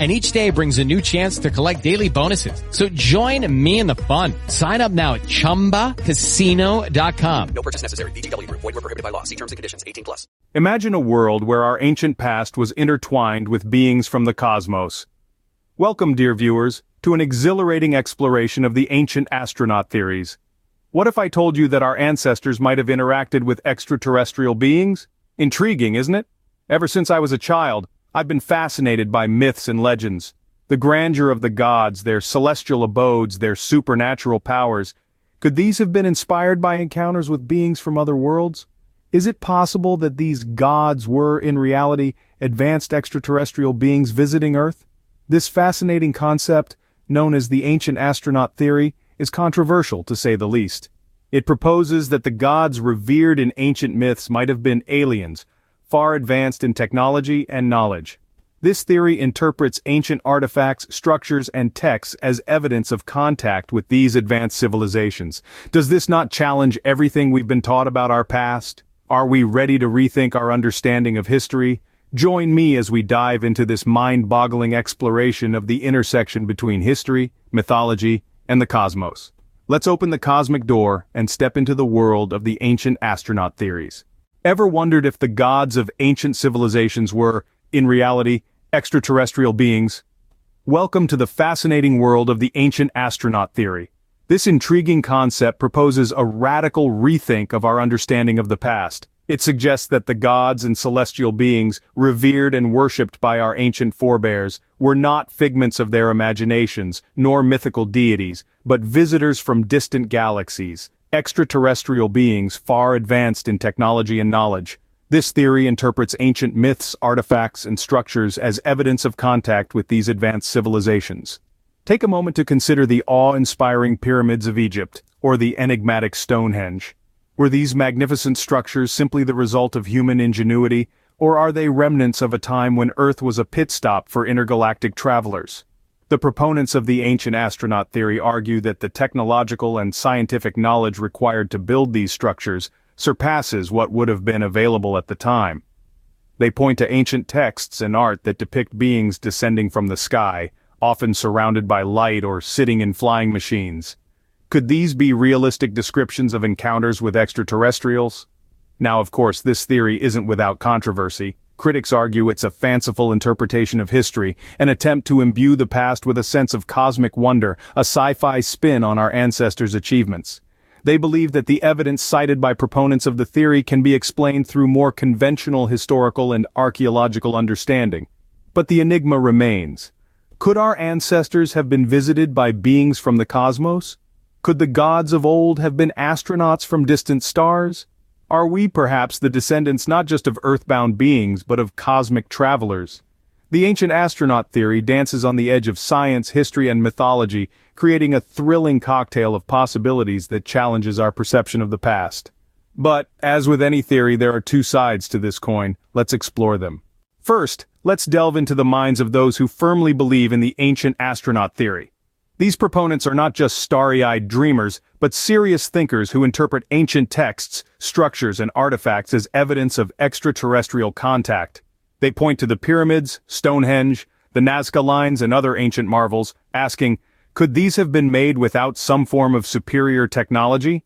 and each day brings a new chance to collect daily bonuses. So join me in the fun. Sign up now at ChumbaCasino.com. No purchase necessary. VGW. Void were prohibited by law. See terms and conditions. 18 plus. Imagine a world where our ancient past was intertwined with beings from the cosmos. Welcome, dear viewers, to an exhilarating exploration of the ancient astronaut theories. What if I told you that our ancestors might have interacted with extraterrestrial beings? Intriguing, isn't it? Ever since I was a child, I've been fascinated by myths and legends. The grandeur of the gods, their celestial abodes, their supernatural powers. Could these have been inspired by encounters with beings from other worlds? Is it possible that these gods were, in reality, advanced extraterrestrial beings visiting Earth? This fascinating concept, known as the ancient astronaut theory, is controversial to say the least. It proposes that the gods revered in ancient myths might have been aliens, far advanced in technology and knowledge. This theory interprets ancient artifacts, structures, and texts as evidence of contact with these advanced civilizations. Does this not challenge everything we've been taught about our past? Are we ready to rethink our understanding of history? Join me as we dive into this mind-boggling exploration of the intersection between history, mythology, and the cosmos. Let's open the cosmic door and step into the world of the ancient astronaut theories. Ever wondered if the gods of ancient civilizations were, in reality, extraterrestrial beings? Welcome to the fascinating world of the ancient astronaut theory. This intriguing concept proposes a radical rethink of our understanding of the past. It suggests that the gods and celestial beings, revered and worshipped by our ancient forebears, were not figments of their imaginations, nor mythical deities, but visitors from distant galaxies, extraterrestrial beings far advanced in technology and knowledge. This theory interprets ancient myths, artifacts, and structures as evidence of contact with these advanced civilizations. Take a moment to consider the awe-inspiring pyramids of Egypt, or the enigmatic Stonehenge. Were these magnificent structures simply the result of human ingenuity, or are they remnants of a time when Earth was a pit stop for intergalactic travelers? The proponents of the ancient astronaut theory argue that the technological and scientific knowledge required to build these structures surpasses what would have been available at the time. They point to ancient texts and art that depict beings descending from the sky, often surrounded by light or sitting in flying machines. Could these be realistic descriptions of encounters with extraterrestrials? Now of course this theory isn't without controversy. Critics argue it's a fanciful interpretation of history, an attempt to imbue the past with a sense of cosmic wonder, a sci-fi spin on our ancestors' achievements. They believe that the evidence cited by proponents of the theory can be explained through more conventional historical and archaeological understanding. But the enigma remains. Could our ancestors have been visited by beings from the cosmos? Could the gods of old have been astronauts from distant stars? Are we perhaps the descendants not just of earthbound beings but of cosmic travelers? The ancient astronaut theory dances on the edge of science, history, and mythology, creating a thrilling cocktail of possibilities that challenges our perception of the past. But, as with any theory there are two sides to this coin, let's explore them. First, let's delve into the minds of those who firmly believe in the ancient astronaut theory. These proponents are not just starry-eyed dreamers, but serious thinkers who interpret ancient texts, structures, and artifacts as evidence of extraterrestrial contact. They point to the pyramids, Stonehenge, the Nazca lines, and other ancient marvels, asking, could these have been made without some form of superior technology?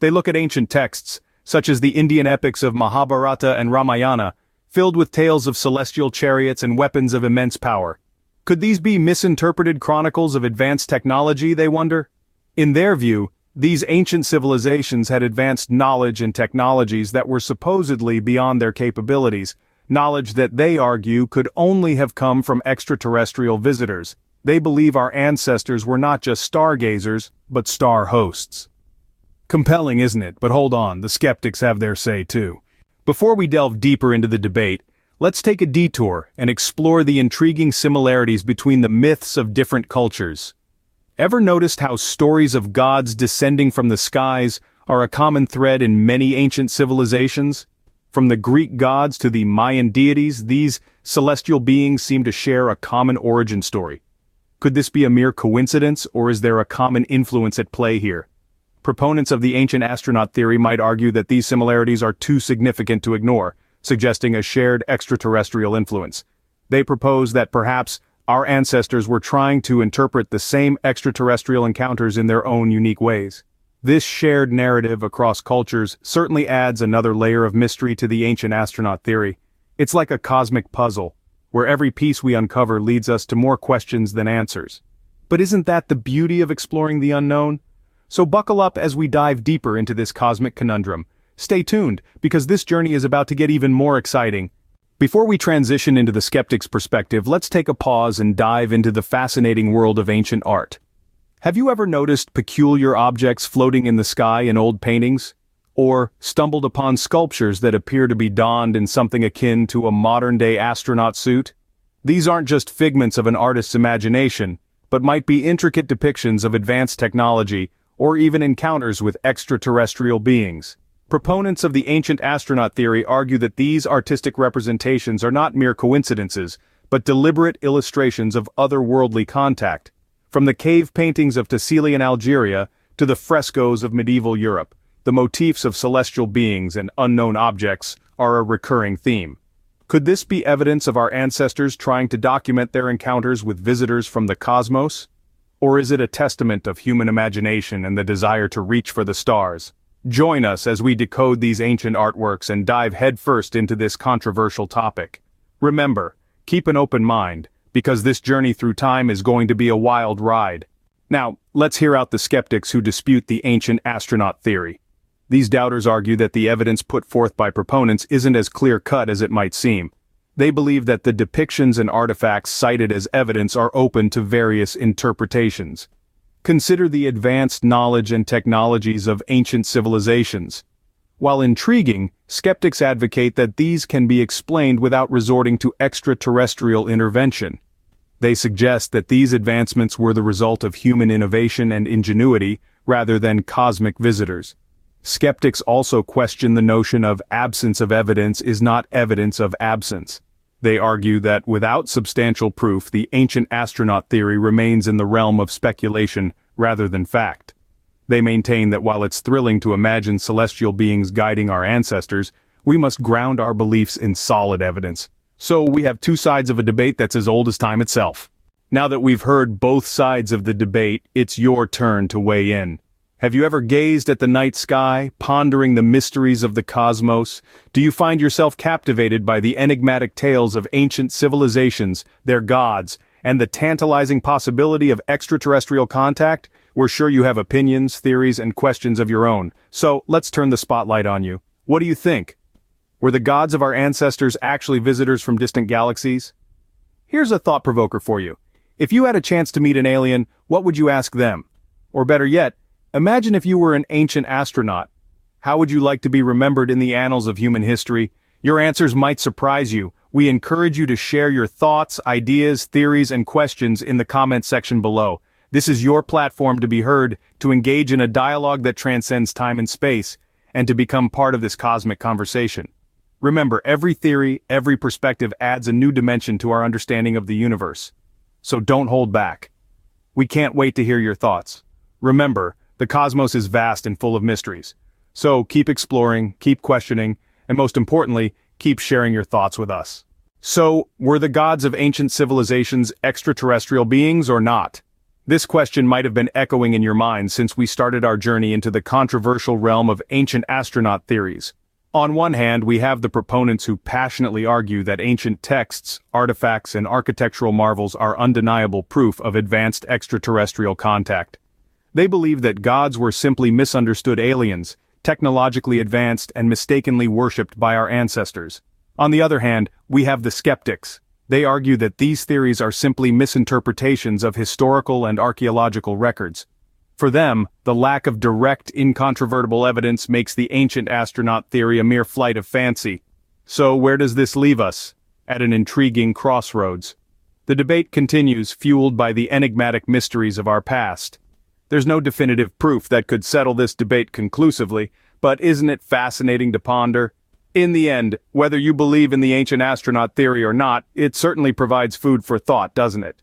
They look at ancient texts, such as the Indian epics of Mahabharata and Ramayana, filled with tales of celestial chariots and weapons of immense power. Could these be misinterpreted chronicles of advanced technology, they wonder? In their view, These ancient civilizations had advanced knowledge and technologies that were supposedly beyond their capabilities, knowledge that they argue could only have come from extraterrestrial visitors. They believe our ancestors were not just stargazers, but star hosts. Compelling, isn't it? But hold on, the skeptics have their say too. Before we delve deeper into the debate, let's take a detour and explore the intriguing similarities between the myths of different cultures. Ever noticed how stories of gods descending from the skies are a common thread in many ancient civilizations? From the Greek gods to the Mayan deities, these celestial beings seem to share a common origin story. Could this be a mere coincidence, or is there a common influence at play here? Proponents of the ancient astronaut theory might argue that these similarities are too significant to ignore, suggesting a shared extraterrestrial influence. They propose that perhaps our ancestors were trying to interpret the same extraterrestrial encounters in their own unique ways. This shared narrative across cultures certainly adds another layer of mystery to the ancient astronaut theory. It's like a cosmic puzzle, where every piece we uncover leads us to more questions than answers. But isn't that the beauty of exploring the unknown? So buckle up as we dive deeper into this cosmic conundrum. Stay tuned, because this journey is about to get even more exciting. Before we transition into the skeptic's perspective, let's take a pause and dive into the fascinating world of ancient art. Have you ever noticed peculiar objects floating in the sky in old paintings? Or stumbled upon sculptures that appear to be donned in something akin to a modern-day astronaut suit? These aren't just figments of an artist's imagination, but might be intricate depictions of advanced technology or even encounters with extraterrestrial beings. Proponents of the ancient astronaut theory argue that these artistic representations are not mere coincidences, but deliberate illustrations of otherworldly contact. From the cave paintings of Tassili in Algeria to the frescoes of medieval Europe, the motifs of celestial beings and unknown objects are a recurring theme. Could this be evidence of our ancestors trying to document their encounters with visitors from the cosmos? Or is it a testament of human imagination and the desire to reach for the stars? Join us as we decode these ancient artworks and dive headfirst into this controversial topic. Remember, keep an open mind, because this journey through time is going to be a wild ride. Now, let's hear out the skeptics who dispute the ancient astronaut theory. These doubters argue that the evidence put forth by proponents isn't as clear-cut as it might seem. They believe that the depictions and artifacts cited as evidence are open to various interpretations. Consider the advanced knowledge and technologies of ancient civilizations. While intriguing, skeptics advocate that these can be explained without resorting to extraterrestrial intervention. They suggest that these advancements were the result of human innovation and ingenuity, rather than cosmic visitors. Skeptics also question the notion of absence of evidence is not evidence of absence. They argue that without substantial proof the ancient astronaut theory remains in the realm of speculation rather than fact. They maintain that while it's thrilling to imagine celestial beings guiding our ancestors, we must ground our beliefs in solid evidence. So we have two sides of a debate that's as old as time itself. Now that we've heard both sides of the debate, it's your turn to weigh in. Have you ever gazed at the night sky, pondering the mysteries of the cosmos? Do you find yourself captivated by the enigmatic tales of ancient civilizations, their gods, and the tantalizing possibility of extraterrestrial contact? We're sure you have opinions, theories, and questions of your own, so let's turn the spotlight on you. What do you think? Were the gods of our ancestors actually visitors from distant galaxies? Here's a thought provoker for you. If you had a chance to meet an alien, what would you ask them? Or better yet, Imagine if you were an ancient astronaut. How would you like to be remembered in the annals of human history? Your answers might surprise you. We encourage you to share your thoughts, ideas, theories, and questions in the comment section below. This is your platform to be heard, to engage in a dialogue that transcends time and space, and to become part of this cosmic conversation. Remember, every theory, every perspective adds a new dimension to our understanding of the universe. So don't hold back. We can't wait to hear your thoughts. Remember, the cosmos is vast and full of mysteries. So keep exploring, keep questioning, and most importantly, keep sharing your thoughts with us. So, were the gods of ancient civilizations extraterrestrial beings or not? This question might have been echoing in your mind since we started our journey into the controversial realm of ancient astronaut theories. On one hand, we have the proponents who passionately argue that ancient texts, artifacts, and architectural marvels are undeniable proof of advanced extraterrestrial contact. They believe that gods were simply misunderstood aliens, technologically advanced and mistakenly worshipped by our ancestors. On the other hand, we have the skeptics. They argue that these theories are simply misinterpretations of historical and archaeological records. For them, the lack of direct, incontrovertible evidence makes the ancient astronaut theory a mere flight of fancy. So where does this leave us? At an intriguing crossroads. The debate continues, fueled by the enigmatic mysteries of our past. There's no definitive proof that could settle this debate conclusively, but isn't it fascinating to ponder? In the end, whether you believe in the ancient astronaut theory or not, it certainly provides food for thought, doesn't it?